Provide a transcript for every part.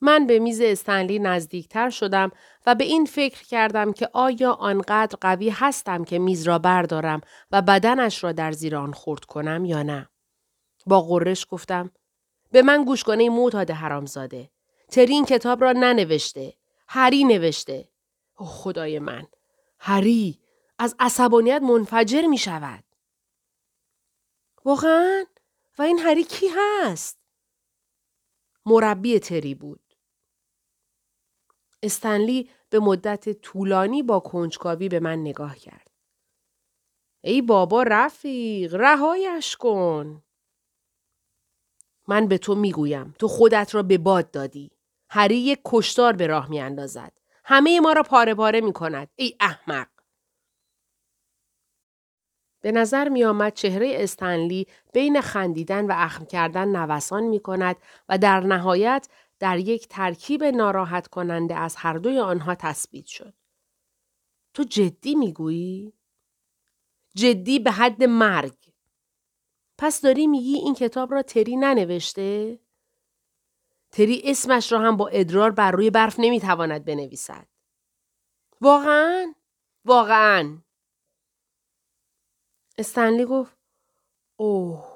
من به میز استنلی نزدیکتر شدم و به این فکر کردم که آیا آنقدر قوی هستم که میز را بردارم و بدنش را در زیر آن خورد کنم یا نه. با قرش گفتم به من گوش کنه معتاد حرامزاده. تری این کتاب را ننوشته. هری نوشته. او خدای من. هری از عصبانیت منفجر می شود. واقعا؟ و این هری کی هست؟ مربی تری بود. استنلی به مدت طولانی با کنجکاوی به من نگاه کرد. ای بابا رفیق رهایش کن. من به تو می‌گویم تو خودت را به باد دادی. هری یک کشتار به راه میاندازد. همه ما را پاره پاره می کند. ای احمق. به نظر می آمد چهره استنلی بین خندیدن و اخم کردن نوسان می کند و در نهایت در یک ترکیب ناراحت کننده از هر دوی آنها تثبیت شد. تو جدی می گویی؟ جدی به حد مرگ. پس داری میگی این کتاب را تری ننوشته؟ تری اسمش را هم با ادرار بر روی برف نمی‌تواند بنویسد. واقعا؟ واقعا. استنلی گفت اوه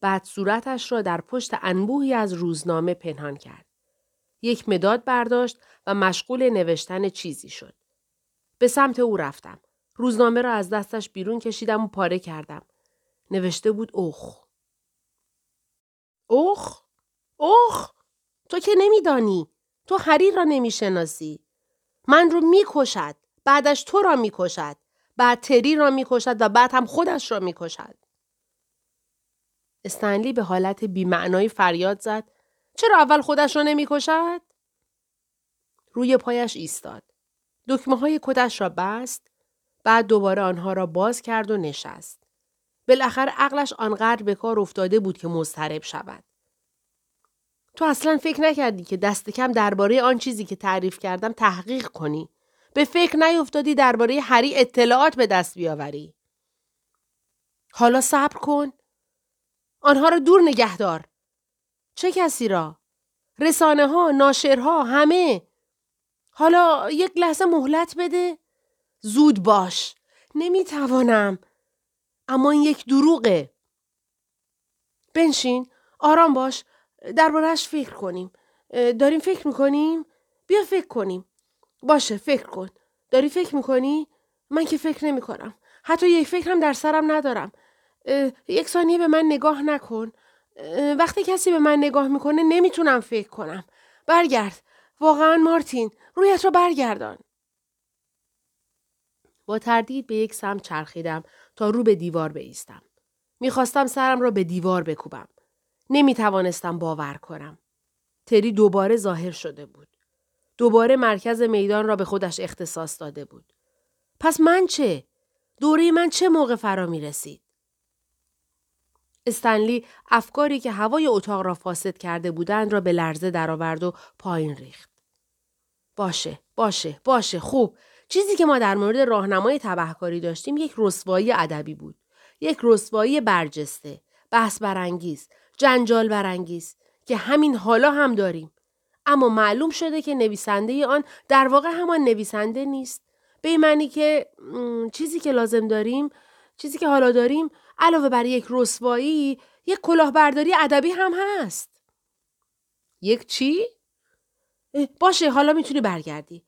بعد صورتش را در پشت انبوهی از روزنامه پنهان کرد. یک مداد برداشت و مشغول نوشتن چیزی شد. به سمت او رفتم. روزنامه را از دستش بیرون کشیدم و پاره کردم. نوشته بود اوخ. اوخ؟ اوخ؟ تو که نمیدانی. تو حریر را نمی‌شناسی. من رو می‌کشد. بعدش تو را می‌کشد. بعد تری را می‌کشد و بعد هم خودش را می‌کشد. استنلی به حالت بیمعنایی فریاد زد. چرا اول خودش را نمی‌کشد؟ روی پایش ایستاد. دکمه های کتش را بست. بعد دوباره آنها را باز کرد و نشست. بالاخره عقلش آنقدر به کار افتاده بود که مضطرب شود. تو اصلا فکر نکردی که دست کم درباره آن چیزی که تعریف کردم تحقیق کنی. به فکر نیفتادی درباره هری اطلاعات به دست بیاوری. حالا صبر کن. آنها را دور نگه دار. چه کسی را؟ رسانه ها، ناشرها، همه. حالا یک لحظه مهلت بده. زود باش. نمی‌توانم. اما این یک دروغه. بنشین. آرام باش. دربارهش فکر کنیم. داریم فکر می‌کنیم؟ بیا فکر کنیم. باشه فکر کن. داری فکر می‌کنی؟ من که فکر نمی کنم. حتی یک فکر هم در سرم ندارم. یک ثانیه به من نگاه نکن. وقتی کسی به من نگاه می‌کنه نمی‌تونم فکر کنم. برگرد. واقعا مارتین رویت رو برگردان. با تردید به یک سمت چرخیدم تا رو به دیوار بیستم. می‌خواستم سرم را به دیوار بکوبم. نمی توانستم باور کنم. تری دوباره ظاهر شده بود. دوباره مرکز میدان را به خودش اختصاص داده بود. پس من چه؟ دوره من چه موقع فرا می رسید؟ استنلی افکاری که هوای اتاق را فاسد کرده بودند را به لرزه درآورد و پایین ریخت. باشه، باشه، باشه، خوب. چیزی که ما در مورد راهنمای تبهکاری داشتیم یک رسوایی ادبی بود. یک رسوایی برجسته، بحث برانگیز، جنجال برانگیز که همین حالا هم داریم. اما معلوم شده که نویسنده آن در واقع همان نویسنده نیست. به معنی که چیزی که لازم داریم، چیزی که حالا داریم علاوه بر یک رسوایی، یک کلاهبرداری ادبی هم هست. یک چی؟ باشه حالا می‌تونی برگردی.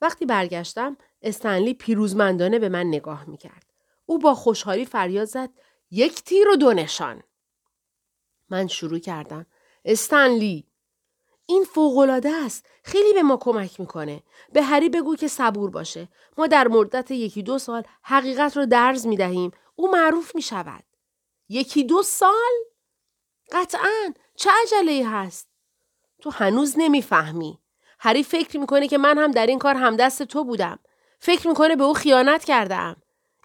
وقتی برگشتم استنلی پیروزمندانه به من نگاه می‌کرد. او با خوشحالی فریاد زد یک تیر و دو نشان. من شروع کردم. استنلی این فوقالعاده است. خیلی به ما کمک می‌کنه. به هری بگو که صبور باشه. ما در مدت یکی دو سال حقیقت رو درز می‌دهیم. او معروف می شود. یکی دو سال؟ قطعا چه عجله هست؟ تو هنوز نمی‌فهمی. هری فکر می‌کنه که من هم در این کار همدست تو بودم. فکر می‌کنه به او خیانت کردم.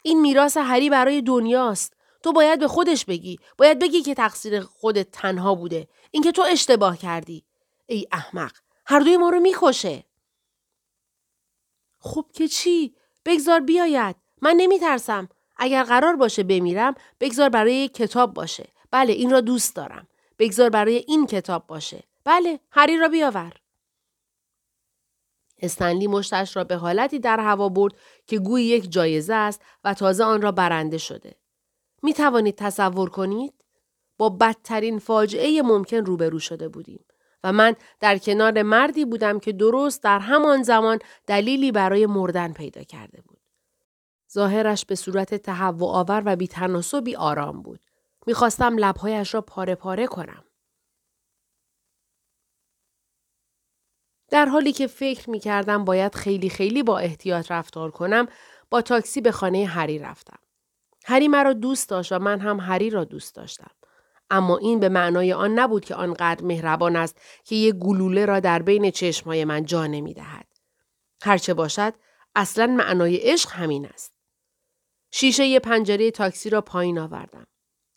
این میراث هری برای دنیاست. تو باید به خودش بگی. باید بگی که تقصیر خودت تنها بوده. اینکه تو اشتباه کردی. ای احمق. هر دوی ما رو می‌کشه. خب که چی؟ بگذار بیاید. من نمیترسم. اگر قرار باشه بمیرم بگذار برای یک کتاب باشه. بله این را دوست دارم. بگذار برای این کتاب باشه. بله هری را بیاور استنلی مشتش را به حالتی در هوا برد که گویی یک جایزه است و تازه آن را برنده شده. می توانید تصور کنید؟ با بدترین فاجعه ممکن روبرو شده بودیم و من در کنار مردی بودم که درست در همان زمان دلیلی برای مردن پیدا کرده بود. ظاهرش به صورت تهوع آور و بیتناسبی آرام بود. می‌خواستم لبهایش را پاره پاره کنم. در حالی که فکر می کردم باید خیلی خیلی با احتیاط رفتار کنم با تاکسی به خانه هری رفتم. هری مرا دوست داشت و من هم هری را دوست داشتم. اما این به معنای آن نبود که آنقدر مهربان است که یک گلوله را در بین چشمهای من جا نمی دهد. هرچه باشد اصلا معنای عشق همین است. شیشه پنجره تاکسی را پایین آوردم.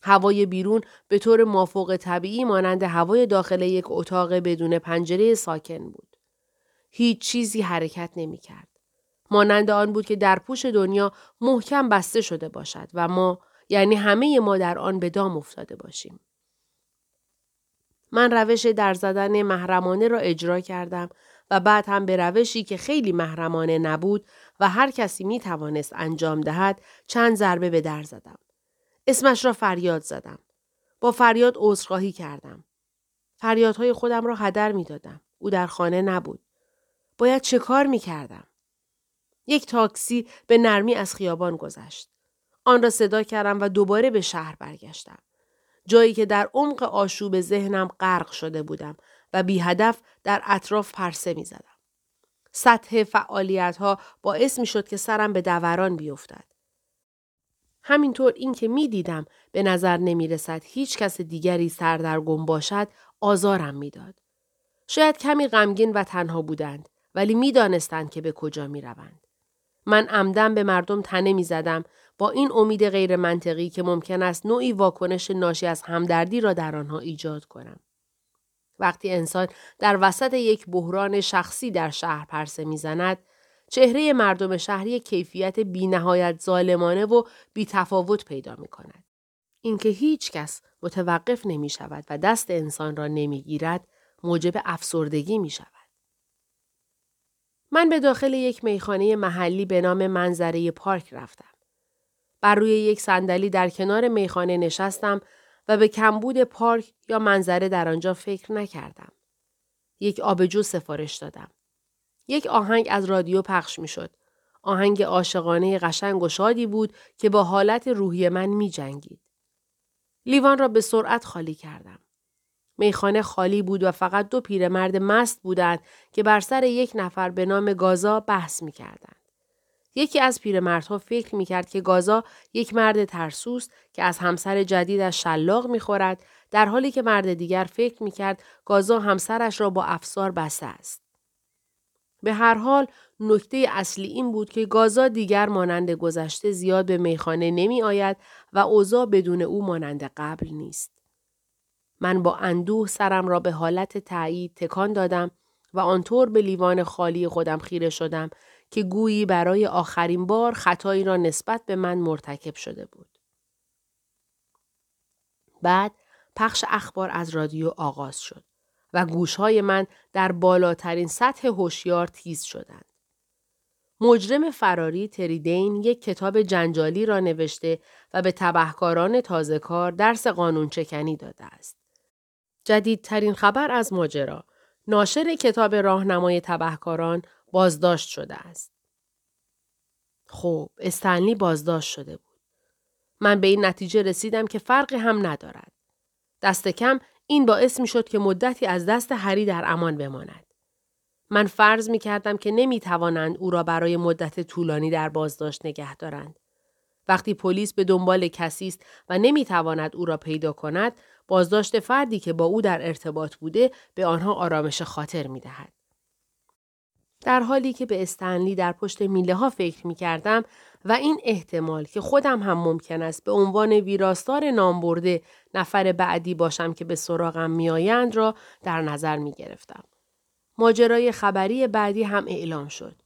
هوای بیرون به طور مافوق طبیعی مانند هوای داخل یک اتاق بدون پنجره ساکن بود. هیچ چیزی حرکت نمی کرد. مانند آن بود که در پوش دنیا محکم بسته شده باشد و ما یعنی همه ما در آن به دام افتاده باشیم. من روش در زدن محرمانه را اجرا کردم و بعد هم به روشی که خیلی محرمانه نبود و هر کسی می توانست انجام دهد چند ضربه به در زدم. اسمش را فریاد زدم. با فریاد عذرخواهی کردم. فریادهای خودم را هدر می دادم. او در خانه نبود. باید چه کار می کردم؟ یک تاکسی به نرمی از خیابان گذشت. آن را صدا کردم و دوباره به شهر برگشتم. جایی که در عمق آشوب ذهنم غرق شده بودم و بی هدف در اطراف پرسه می زدم. سطح فعالیت ها باعث می شد که سرم به دوران بیفتد. همینطور این که می دیدم به نظر نمی رسد هیچ کس دیگری سردرگم باشد آزارم می‌داد. شاید کمی غمگین و تنها بودند ولی می دانستند که به کجا می روند. من عمدن به مردم تنه می زدم با این امید غیر منطقی که ممکن است نوعی واکنش ناشی از همدردی را در آنها ایجاد کنم. وقتی انسان در وسط یک بحران شخصی در شهر پرسه می‌زند چهره مردم شهری کیفیت بینهایت ظالمانه و بیتفاوت پیدا می کند. اینکه هیچ کس متوقف نمی شود و دست انسان را نمی گیرد موجب افسردگی می شود. من به داخل یک میخانه محلی به نام منظره پارک رفتم. بر روی یک صندلی در کنار میخانه نشستم و به کمبود پارک یا منظره در آنجا فکر نکردم. یک آبجو سفارش دادم. یک آهنگ از رادیو پخش می شد. آهنگ عاشقانه قشنگ و شادی بود که با حالت روحی من می جنگید. لیوان را به سرعت خالی کردم. میخانه خالی بود و فقط دو پیرمرد مست بودند که بر سر یک نفر به نام گازا بحث می کردند. یکی از پیرمردها فکر می کرد که گازا یک مرد ترسوست که از همسر جدیدش شلاق می خورد در حالی که مرد دیگر فکر می کرد گازا همسرش را با افسار بسته است. به هر حال نکته اصلی این بود که گازا دیگر مانند گذشته زیاد به میخانه نمی آید و اوضاع بدون او مانند قبل نیست. من با اندوه سرم را به حالت تایید تکان دادم و آنطور به لیوان خالی خودم خیره شدم که گویی برای آخرین بار خطایی را نسبت به من مرتکب شده بود. بعد پخش اخبار از رادیو آغاز شد و گوشهای من در بالاترین سطح هوشیار تیز شدند. مجرم فراری تریدین یک کتاب جنجالی را نوشته و به تبهکاران تازه کار درس قانون چکنی داده است. جدیدترین خبر از ماجرا ناشر کتاب راهنمای تبهکاران بازداشت شده است. خب استنلی بازداشت شده بود. من به این نتیجه رسیدم که فرقی هم ندارد. دست کم این باعث می شد که مدتی از دست هری در امان بماند. من فرض می کردم که نمی توانند او را برای مدت طولانی در بازداشت نگه دارند. وقتی پلیس به دنبال کسی است و نمی تواند او را پیدا کند، بازداشت فردی که با او در ارتباط بوده به آنها آرامش خاطر می دهد. در حالی که به استنلی در پشت میله ها فکر می کردم و این احتمال که خودم هم ممکن است به عنوان ویراستار نامبرده نفر بعدی باشم که به سراغم میآیند را در نظر می گرفتم. ماجرای خبری بعدی هم اعلام شد.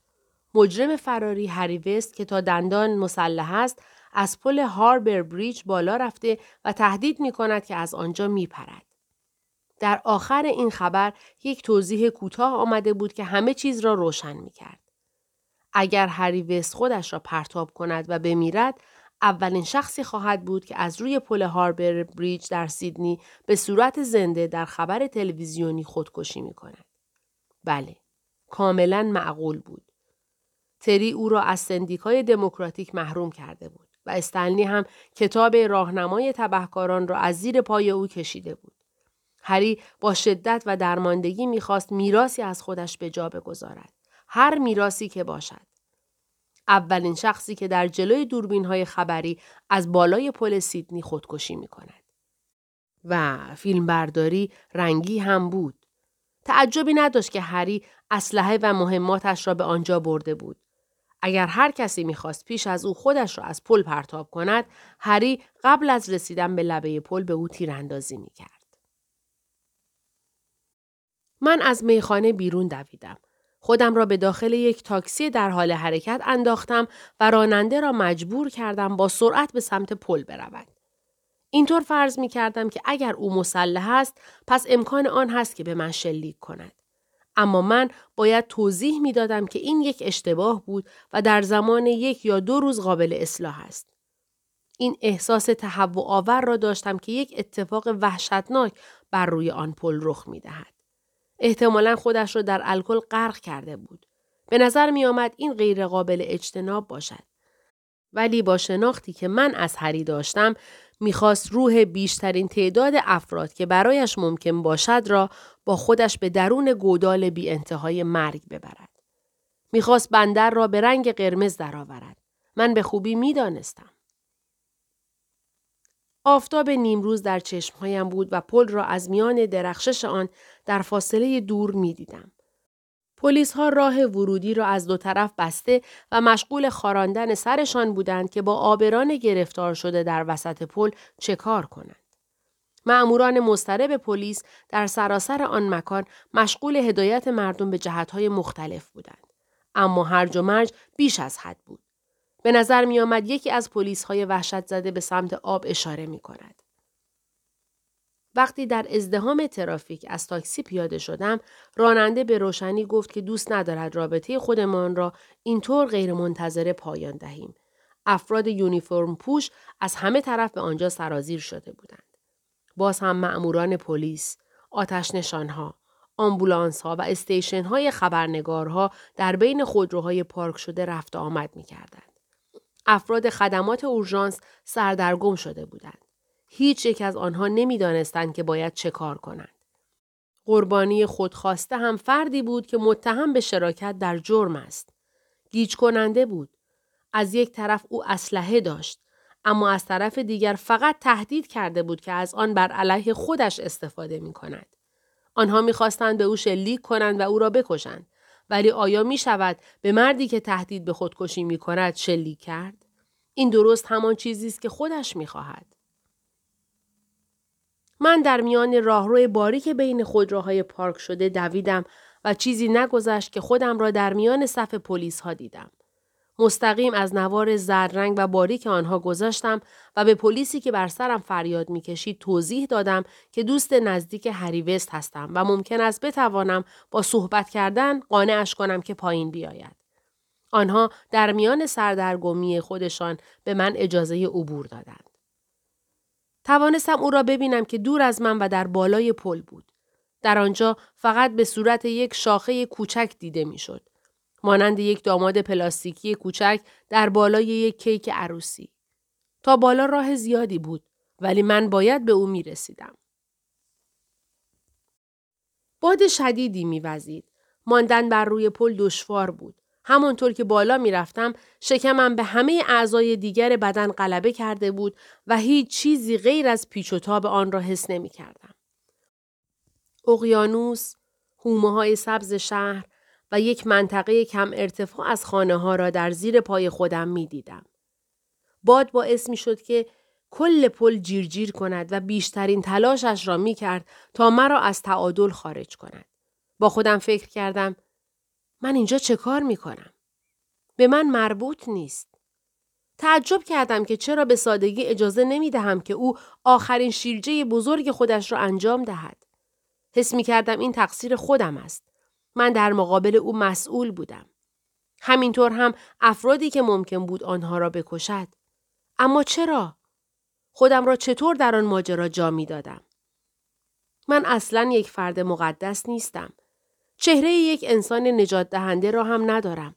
مجرم فراری هری وست که تا دندان مسلح است از پل هاربر بریج بالا رفته و تهدید می کند که از آنجا می پرد. در آخر این خبر یک توضیح کوتاه آمده بود که همه چیز را روشن می کرد. اگر هری وست خودش را پرتاب کند و بمیرد، اولین شخصی خواهد بود که از روی پل هاربر بریج در سیدنی به صورت زنده در خبر تلویزیونی خودکشی می کند. بله، کاملا معقول بود. تری او را از سندیکای دموکراتیک محروم کرده بود و استنلی هم کتاب راهنمای تبهکاران را از زیر پای او کشیده بود. هری با شدت و درماندگی می‌خواست میراسی از خودش به جا بگذارد. هر میراسی که باشد. اولین شخصی که در جلوی دوربین های خبری از بالای پل سیدنی خودکشی می کند. و فیلمبرداری رنگی هم بود. تعجبی نداشت که هری اسلحه و مهماتش را به آنجا برده بود. اگر هر کسی می‌خواست پیش از او خودش را از پل پرتاب کند، هری قبل از رسیدن به لبه پل به او تیراندازی می‌کرد. من از میخانه بیرون دویدم. خودم را به داخل یک تاکسی در حال حرکت انداختم و راننده را مجبور کردم با سرعت به سمت پل برود. اینطور فرض می کردم که اگر او مسلح است پس امکان آن هست که به من شلیک کند. اما من باید توضیح می دادم که این یک اشتباه بود و در زمان یک یا دو روز قابل اصلاح است. این احساس تهوع آور را داشتم که یک اتفاق وحشتناک بر روی آن پل رخ می دهد. احتمالا خودش را در الکل غرق کرده بود. به نظر می آمد این غیر قابل اجتناب باشد. ولی با شناختی که من از هری داشتم می‌خواست روح بیشترین تعداد افراد که برایش ممکن باشد را با خودش به درون گودال بی انتهای مرگ ببرد. می‌خواست بندر را به رنگ قرمز درآورد. من به خوبی می‌دانستم. آفتاب نیمروز در چشمهایم بود و پل را از میان درخشش آن در فاصله دور می دیدم. پلیس ها راه ورودی را از دو طرف بسته و مشغول خاراندن سرشان بودند که با آبران گرفتار شده در وسط پل چه کار کنند. معموران مضطرب پلیس در سراسر آن مکان مشغول هدایت مردم به جهتهای مختلف بودند. اما هرج و مرج بیش از حد بود. به نظر می آمد یکی از پلیس های وحشت زده به سمت آب اشاره می کند. وقتی در ازدهام ترافیک از تاکسی پیاده شدم، راننده به روشنی گفت که دوست ندارد رابطه خودمان را اینطور غیرمنتظره پایان دهیم. افراد یونیفرم پوش از همه طرف به آنجا سرازیر شده بودند. باز هم مأموران پلیس، آتش نشانها، آمبولانس ها و استیشن های خبرنگارها در بین خودروهای پارک شده رفت آمد می کردند. افراد خدمات اورژانس سردرگم شده بودند. هیچ یک از آنها نمی‌دانستند که باید چه کار کنند. قربانی خودخواسته هم فردی بود که متهم به شراکت در جرم است. گیج کننده بود. از یک طرف او اسلحه داشت اما از طرف دیگر فقط تهدید کرده بود که از آن بر علیه خودش استفاده می کند. آنها می‌خواستند به او شلیک کنند و او را بکشند. ولی آیا می شود به مردی که تهدید به خودکشی می کند شلیک کرد؟ این درست همان چیزی است که خودش می خواهد. من در میان راهرو باریک بین خودروهای پارک شده دویدم و چیزی نگذشت که خودم را در میان صف پلیس ها دیدم. مستقیم از نوار زرد و باریک آنها گذاشتم و به پلیسی که بر سرم فریاد می‌کشید توضیح دادم که دوست نزدیک هریوست هستم و ممکن است بتوانم با صحبت کردن قانعش کنم که پایین بیاید. آنها در میان سردرگمی خودشان به من اجازه عبور دادند. توانستم او را ببینم که دور از من و در بالای پل بود. در آنجا فقط به صورت یک شاخه کوچک دیده می‌شد. مانند یک داماد پلاستیکی کوچک در بالای یک کیک عروسی. تا بالا راه زیادی بود ولی من باید به او می رسیدم. باد شدیدی میوزید. ماندن بر روی پل دشوار بود. همانطور که بالا می‌رفتم شکمم به همه اعضای دیگر بدن غلبه کرده بود و هیچ چیزی غیر از پیچ و تاب آن را حس نمی کردم. اقیانوس، هومه های سبز شهر و یک منطقه کم ارتفاع از خانه ها را در زیر پای خودم می دیدم. باد باعث می شد که کل پل جیرجیر کند و بیشترین تلاشش را می کرد تا مرا از تعادل خارج کند. با خودم فکر کردم من اینجا چه کار می کنم؟ به من مربوط نیست. تعجب کردم که چرا به سادگی اجازه نمی دهم که او آخرین شیرجه بزرگ خودش را انجام دهد. حس می کردم این تقصیر خودم است. من در مقابل او مسئول بودم. همینطور هم افرادی که ممکن بود آنها را بکشد. اما چرا؟ خودم را چطور در آن ماجرا جا می دادم؟ من اصلا یک فرد مقدس نیستم. چهره یک انسان نجات دهنده را هم ندارم.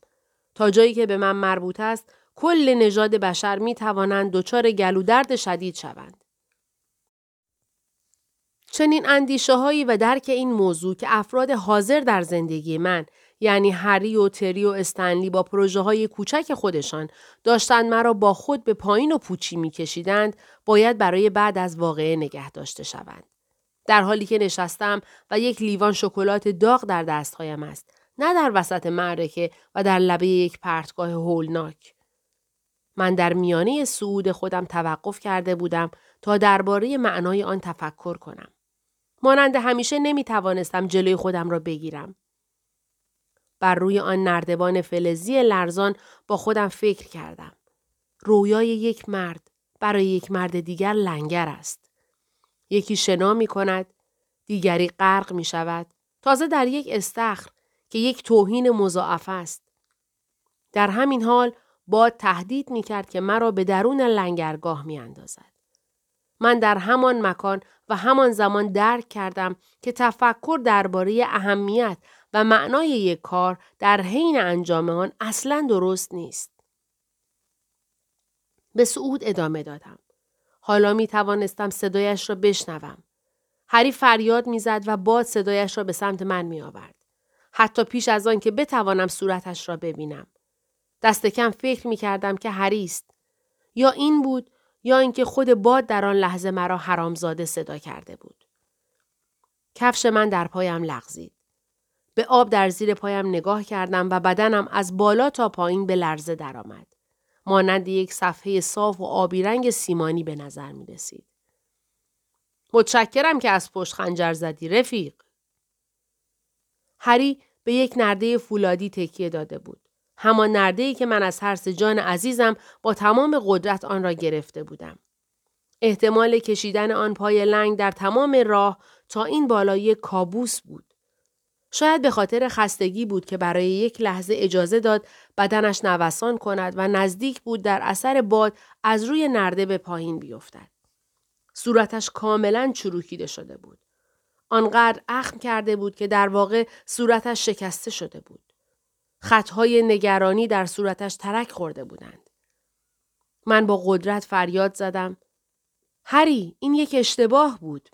تا جایی که به من مربوط است کل نژاد بشر می توانند دچار گلودرد شدید شوند. چنین اندیشه هایی و درک این موضوع که افراد حاضر در زندگی من یعنی هری و تری و استنلی با پروژه های کوچک خودشان داشتند مرا با خود به پایین و پوچی میکشیدند باید برای بعد از واقعه نگه داشته شوند. در حالی که نشستم و یک لیوان شکلات داغ در دستهایم است نه در وسط معرکه و در لبه یک پرتگاه هولناک. من در میانه سعود خودم توقف کرده بودم تا درباره معنای آن تفکر کنم. مانند همیشه نمی توانستم جلوی خودم را بگیرم. بر روی آن نردبان فلزی لرزان با خودم فکر کردم. رویای یک مرد برای یک مرد دیگر لنگر است. یکی شنا می کند، دیگری غرق می شود، تازه در یک استخر که یک توهین مضاعف است. در همین حال باد تهدید می کرد که مرا به درون لنگرگاه می اندازد. من در همان مکان و همان زمان درک کردم که تفکر درباره اهمیت و معنای یک کار در حین انجام آن اصلا درست نیست. به صعود ادامه دادم. حالا می توانستم صدایش را بشنوم. هری فریاد می‌زد و باد صدایش را به سمت من می آورد. حتی پیش از آن که بتوانم صورتش را ببینم. دست کم فکر می کردم که هری است. یا این بود یا اینکه خود باد در آن لحظه مرا حرامزاده صدا کرده بود. کفش من در پایم لغزید. به آب در زیر پایم نگاه کردم و بدنم از بالا تا پایین به لرزه درآمد. مانند یک صفحه صاف و آبی رنگ سیمانی به نظر می رسید. متشکرم که از پشت خنجر زدی رفیق. هری به یک نرده فولادی تکیه داده بود. همان نرده ای که من از ترس جان عزیزم با تمام قدرت آن را گرفته بودم. احتمال کشیدن آن پای لنگ در تمام راه تا این بالای کابوس بود. شاید به خاطر خستگی بود که برای یک لحظه اجازه داد بدنش نوسان کند و نزدیک بود در اثر باد از روی نرده به پایین بیفتد. صورتش کاملا چروکیده شده بود. آنقدر اخم کرده بود که در واقع صورتش شکسته شده بود. خطهای نگرانی در صورتش ترک خورده بودند. من با قدرت فریاد زدم. هری این یک اشتباه بود.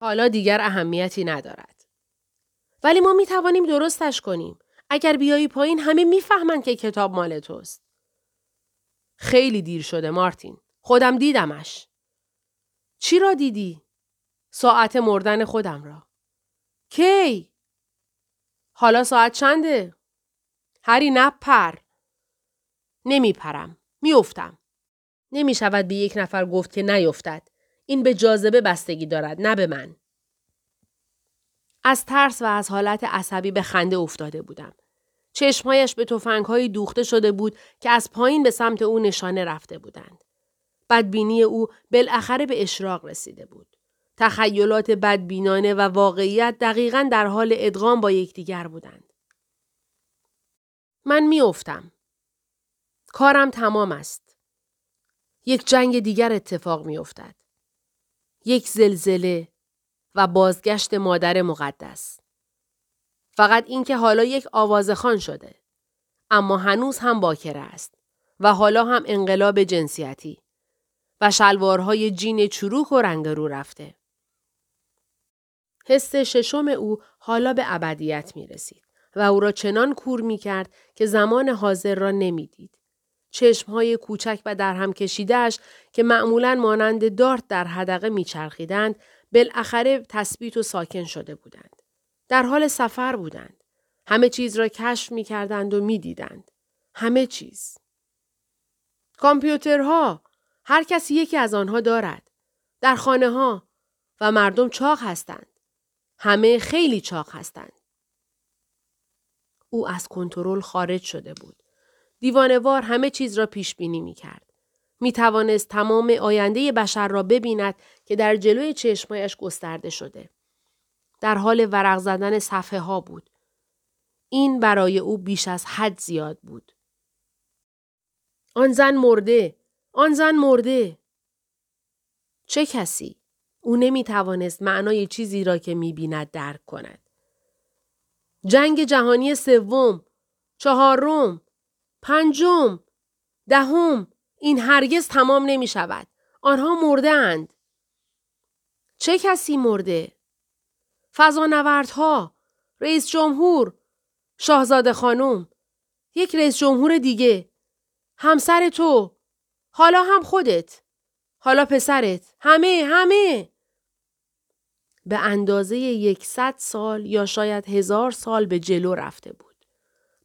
حالا دیگر اهمیتی ندارد. ولی ما می توانیم درستش کنیم. اگر بیایی پایین همه می‌فهمند که کتاب مال توست. خیلی دیر شده مارتین. خودم دیدمش. چی را دیدی؟ ساعت مردن خودم را. کی؟ حالا ساعت چنده؟ هری نپر. نمیپرم. میافتم. نمی شود به یک نفر گفت که نیفتد. این به جاذبه بستگی دارد نه به من. از ترس و از حالت عصبی به خنده افتاده بودم. چشمهایش به توفنگهایی دوخته شده بود که از پایین به سمت او نشانه رفته بودند. بدبینی او بالاخره به اشراق رسیده بود. تخیلات بدبینانه و واقعیت دقیقا در حال ادغام با یکدیگر بودند. من میافتم. کارم تمام است. یک جنگ دیگر اتفاق میافتد. یک زلزله و بازگشت مادر مقدس. فقط اینکه حالا یک آوازخان شده. اما هنوز هم باکره است و حالا هم انقلاب جنسیتی و شلوارهای جین چروک و رنگ رو رفته. حس ششم او حالا به ابدیت می رسید و او را چنان کور می کرد که زمان حاضر را نمی‌دید. چشمهای کوچک و در هم کشیدهش که معمولا مانند دارت در حدقه میچرخیدند بالاخره تثبیت و ساکن شده بودند. در حال سفر بودند. همه چیز را کشف می کردند و می دیدند. همه چیز. کامپیوترها هر کسی یکی از آنها دارد. در خانه ها و مردم چاق هستند. همه خیلی چاق هستند. او از کنترل خارج شده بود. دیوانوار همه چیز را پیش بینی می کرد. می توانست تمام آینده بشر را ببیند که در جلوی چشمایش گسترده شده. در حال ورق زدن صفحه ها بود. این برای او بیش از حد زیاد بود. آن زن مرده. آن زن مرده. چه کسی؟ او نمی توانست معنای چیزی را که می بیند درک کند. جنگ جهانی سوم، چهارم، پنجم، دهم این هرگز تمام نمی شود. آنها مرده اند. چه کسی مرده؟ فضانوردها، رئیس جمهور، شاهزاده خانم، یک رئیس جمهور دیگه، همسر تو، حالا هم خودت، حالا پسرت، همه، همه. به اندازه یکصد سال یا شاید هزار سال به جلو رفته بود.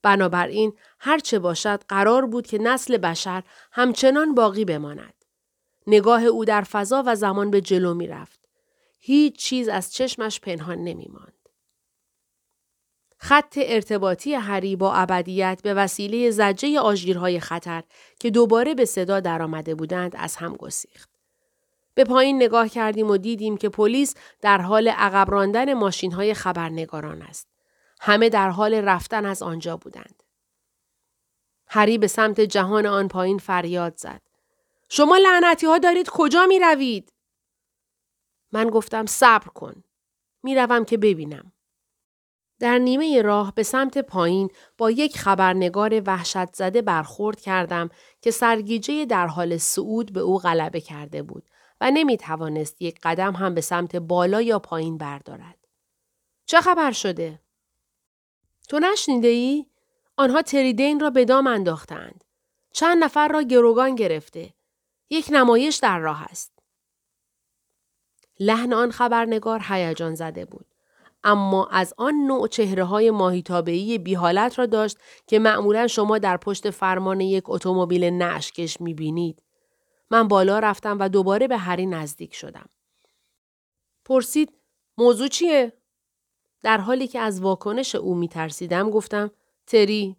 بنابراین هرچه باشد قرار بود که نسل بشر همچنان باقی بماند. نگاه او در فضا و زمان به جلو می رفت. هیچ چیز از چشمش پنهان نمی ماند. خط ارتباطی هری با ابدیت به وسیله زجه آژیرهای خطر که دوباره به صدا درآمده بودند از هم گسیخت. به پایین نگاه کردیم و دیدیم که پلیس در حال عقب راندن ماشین های خبرنگاران است. همه در حال رفتن از آنجا بودند. هری به سمت جهان آن پایین فریاد زد. شما لعنتی ها دارید کجا می روید؟ من گفتم صبر کن. می‌روم که ببینم. در نیمه راه به سمت پایین با یک خبرنگار وحشت زده برخورد کردم که سرگیجه در حال صعود به او غلبه کرده بود و نمی توانست یک قدم هم به سمت بالا یا پایین بردارد. چه خبر شده؟ تو نشنیده ای؟ آنها تریدین را به دام انداختند. چند نفر را گروگان گرفته. یک نمایش در راه است. لحن آن خبرنگار هیجان زده بود. اما از آن نوع چهره های ماهیتابهی بیحالت را داشت که معمولا شما در پشت فرمان یک اتومبیل نشکش می بینید. من بالا رفتم و دوباره به هری نزدیک شدم. پرسید موضوع چیه؟ در حالی که از واکنش او می ترسیدم گفتم تری.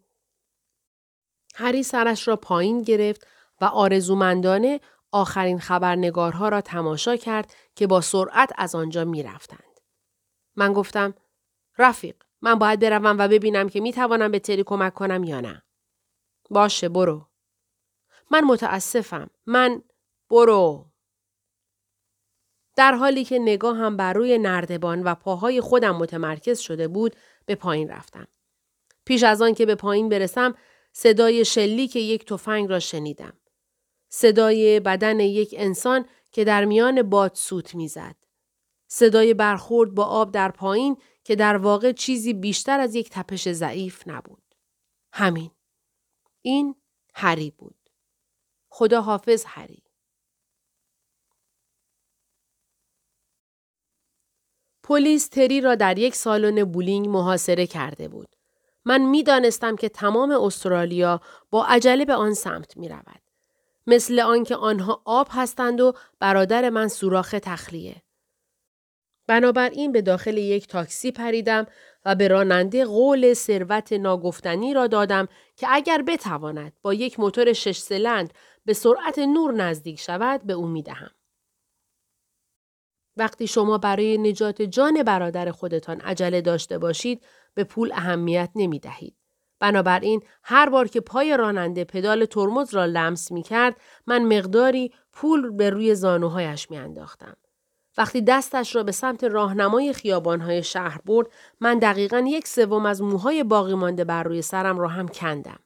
هری سرش را پایین گرفت و آرزومندانه آخرین خبرنگارها را تماشا کرد که با سرعت از آنجا می رفتند. من گفتم رفیق من باید بروم و ببینم که می توانم به تری کمک کنم یا نه. باشه برو. من متاسفم. من برو. در حالی که نگاه هم بر روی نردبان و پاهای خودم متمرکز شده بود به پایین رفتم. پیش از آن که به پایین برسم صدای شلیک یک تفنگ را شنیدم. صدای بدن یک انسان که در میان باد سوت می‌زد. صدای برخورد با آب در پایین که در واقع چیزی بیشتر از یک تپش ضعیف نبود. همین. این هری بود. خدا حافظ هری. پلیس تری را در یک سالن بولینگ محاصره کرده بود. من می‌دانستم که تمام استرالیا با عجله به آن سمت می رود. مثل آنکه آنها آب هستند و برادر من سوراخ تخلیه. بنابراین به داخل یک تاکسی پریدم و به راننده قول ثروت ناگفتنی را دادم که اگر بتواند با یک موتور شش سلند به سرعت نور نزدیک شود به او می‌دهم. وقتی شما برای نجات جان برادر خودتان عجله داشته باشید به پول اهمیت نمی دهید. بنابراین هر بار که پای راننده پدال ترمز را لمس می کرد من مقداری پول به روی زانوهایش می انداختم. وقتی دستش را به سمت راهنمای خیابانهای شهر برد من دقیقا یک سوم از موهای باقی مانده بر روی سرم را هم کندم.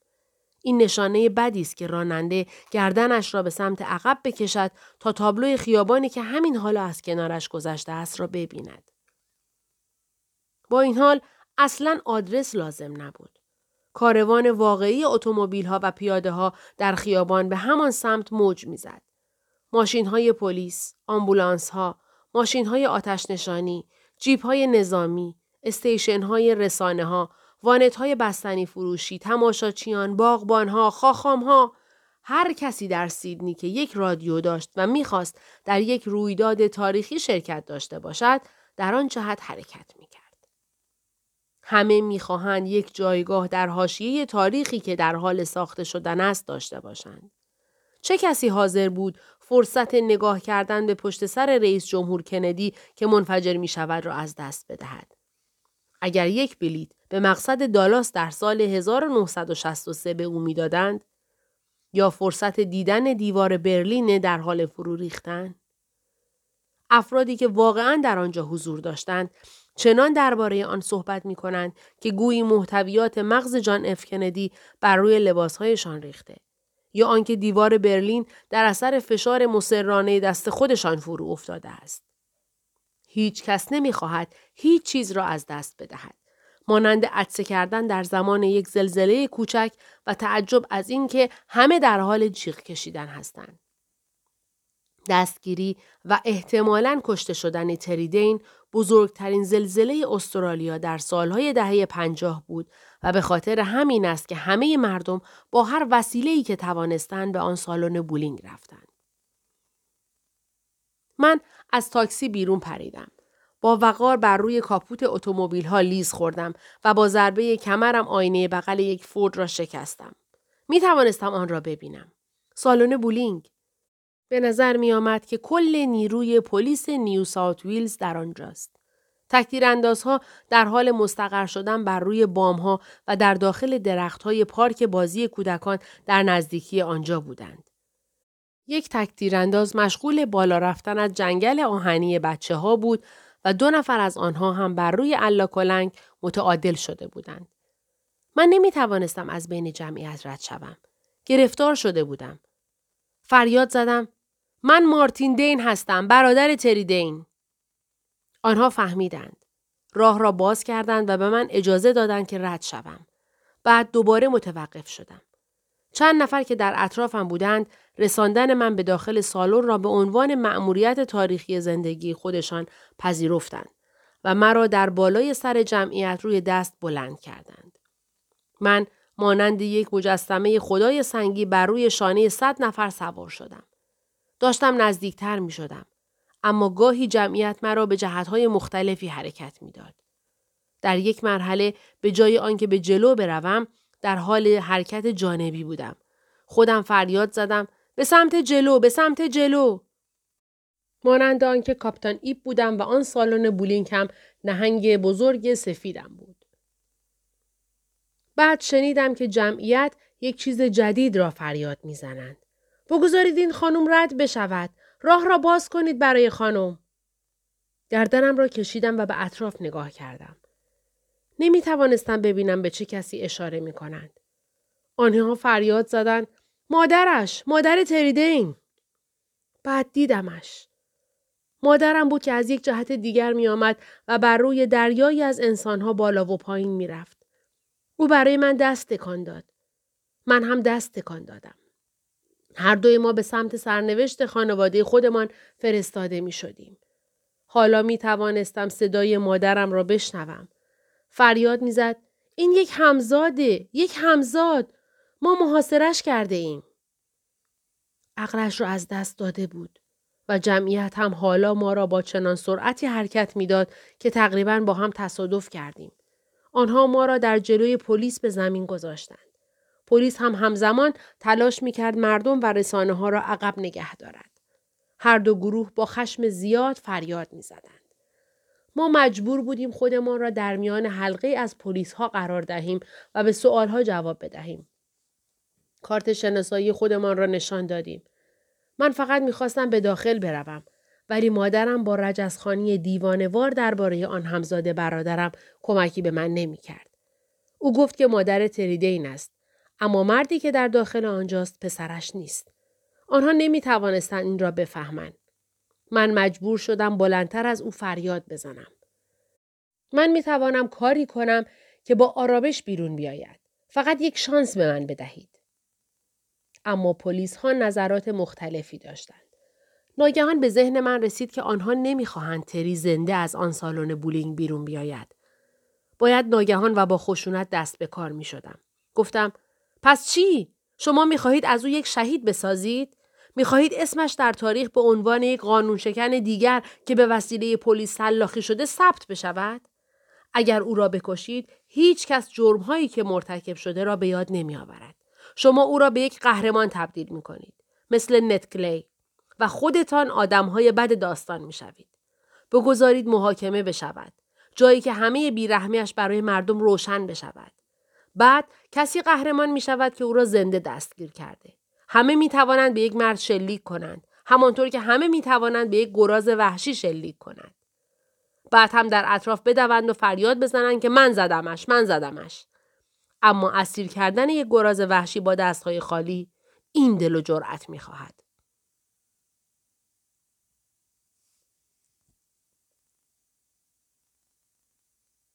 این نشانه بدی است که راننده گردنش را به سمت عقب بکشد تا تابلوی خیابانی که همین حالا از کنارش گذشته است را ببیند. با این حال اصلا آدرس لازم نبود. کاروان واقعی اتومبیل ها و پیاده ها در خیابان به همان سمت موج می‌زد. ماشین های پلیس، آمبولانس ها، ماشین های آتش نشانی، جیپ های نظامی، استیشن های رسانه ها، وانت های بستنی فروشی، تماشاچیان، باغبان ها، خاخام ها، هر کسی در سیدنی که یک رادیو داشت و می‌خواست در یک رویداد تاریخی شرکت داشته باشد، در آن جهت حرکت می‌کرد. همه می‌خواهند یک جایگاه در حاشیه تاریخی که در حال ساخته شدن است داشته باشند. چه کسی حاضر بود فرصت نگاه کردن به پشت سر رئیس جمهور کندی که منفجر می شود را از دست بدهد. اگر یک بلیت به مقصد دالاس در سال 1963 به او می‌دادند یا فرصت دیدن دیوار برلین در حال فرو ریختن افرادی که واقعا در آنجا حضور داشتند چنان درباره آن صحبت می کنند که گویی محتویات مغز جان اف کندی بر روی لباسهایشان ریخته یا آنکه دیوار برلین در اثر فشار مسررانه دست خودشان فرو افتاده است. هیچ کس نمی خواهد هیچ چیز را از دست بدهد. مانند عدسه کردن در زمان یک زلزله کوچک و تعجب از اینکه همه در حال جیغ کشیدن هستند. دستگیری و احتمالاً کشته شدن تریدین بزرگترین زلزله استرالیا در سالهای دهه پنجاه بود و به خاطر همین است که همه مردم با هر وسیله‌ای که توانستند به آن سالن بولینگ رفتند. من از تاکسی بیرون پریدم. با وقار بر روی کاپوت اتومبیل ها لیز خوردم و با ضربه کمرم آینه بغل یک فورد را شکستم. می توانستم آن را ببینم. سالن بولینگ. به نظر می آمد که کل نیروی پلیس نیو ساوت ویلز در آنجاست. تکتیر اندازها در حال مستقر شدن بر روی بامها و در داخل درختهای پارک بازی کودکان در نزدیکی آنجا بودند. یک تکتیرانداز مشغول بالا رفتن از جنگل آهنی بچه ها بود و دو نفر از آنها هم بر روی کلنگ متعادل شده بودند. من نمی توانستم از بین جمعیت رد شوم. گرفتار شده بودم. فریاد زدم من مارتین دین هستم برادر تری دین. آنها فهمیدند. راه را باز کردند و به من اجازه دادند که رد شوم. بعد دوباره متوقف شدم. چند نفر که در اطرافم بودند رساندن من به داخل سالن را به عنوان مأموریت تاریخی زندگی خودشان پذیرفتند و مرا در بالای سر جمعیت روی دست بلند کردند. من مانند یک مجسمه خدای سنگی بر روی شانه صد نفر سوار شدم. داشتم نزدیکتر می شدم. اما گاهی جمعیت مرا به جهتهای مختلفی حرکت می‌داد. در یک مرحله به جای آنکه به جلو بروم در حال حرکت جانبی بودم. خودم فریاد زدم به سمت جلو به سمت جلو مانند آنکه کاپتان ایهب بودم و آن سالن بولینگ هم نهنگ بزرگ سفیدم بود. بعد شنیدم که جمعیت یک چیز جدید را فریاد می‌زنند. بگذارید این خانم رد بشود. راه را باز کنید برای خانم. گردنم را کشیدم و به اطراف نگاه کردم. نمی توانستم ببینم به چه کسی اشاره می کنند. آنها فریاد زدند مادرش مادر تریدین بعد دیدمش مادرم بود که از یک جهت دیگر می آمد و بر روی دریایی از انسانها بالا و پایین می رفت. او برای من دست تکان داد. من هم دست تکان دادم. هر دوی ما به سمت سرنوشت خانواده خودمان فرستاده می شدیم. حالا می توانستم صدای مادرم را بشنوم. فریاد می‌زد این یک همزاده یک همزاد ما محاصرش کرده ایم. عقلش را از دست داده بود و جمعیت هم حالا ما را با چنان سرعتی حرکت می‌داد که تقریبا با هم تصادف کردیم. آنها ما را در جلوی پلیس به زمین گذاشتند. پلیس هم همزمان تلاش می‌کرد مردم و رسانه ها را عقب نگه دارد. هر دو گروه با خشم زیاد فریاد می‌زدند. ما مجبور بودیم خودمان را در میان حلقه از پلیس ها قرار دهیم و به سوال ها جواب بدهیم. کارت شناسایی خودمان را نشان دادیم. من فقط می‌خواستم به داخل بروم. ولی مادرم با رجزخانی دیوانوار درباره آن همزاده برادرم کمکی به من نمی‌کرد. او گفت که مادر تریدین است. اما مردی که در داخل آنجاست پسرش نیست. آنها نمی توانستند این را بفهمند. من مجبور شدم بلندتر از او فریاد بزنم. من می توانم کاری کنم که با آرامش بیرون بیاید. فقط یک شانس به من بدهید. اما پلیس ها نظرات مختلفی داشتند. ناگهان به ذهن من رسید که آنها نمی‌خواهند تری زنده از آن سالن بولینگ بیرون بیاید. باید ناگهان و با خشونت دست به کار می شدم. گفتم پس چی؟ شما می خواهید از او یک شهید بسازید؟ می خواهید اسمش در تاریخ به عنوان یک قانون شکن دیگر که به وسیله پلیس سلاخی شده ثبت بشود؟ اگر او را بکشید هیچ کس جرمهایی که مرتکب شده را به یاد نمی آورد. شما او را به یک قهرمان تبدیل می کنید. مثل نت کلی. و خودتان آدمهای بد داستان می‌شوید. بگذارید محاکمه بشود. جایی که همه بیرحمیش برای مردم روشن بشود. بعد کسی قهرمان می شود که او را زنده دستگیر کرده. همه می توانند به یک مرد شلیک کنند. همانطور که همه می توانند به یک گراز وحشی شلیک کنند. بعد هم در اطراف بدوند و فریاد بزنند که من زدمش من زدمش. اما اسیر کردن یک گراز وحشی با دستهای خالی این دل و جرأت می خواهد.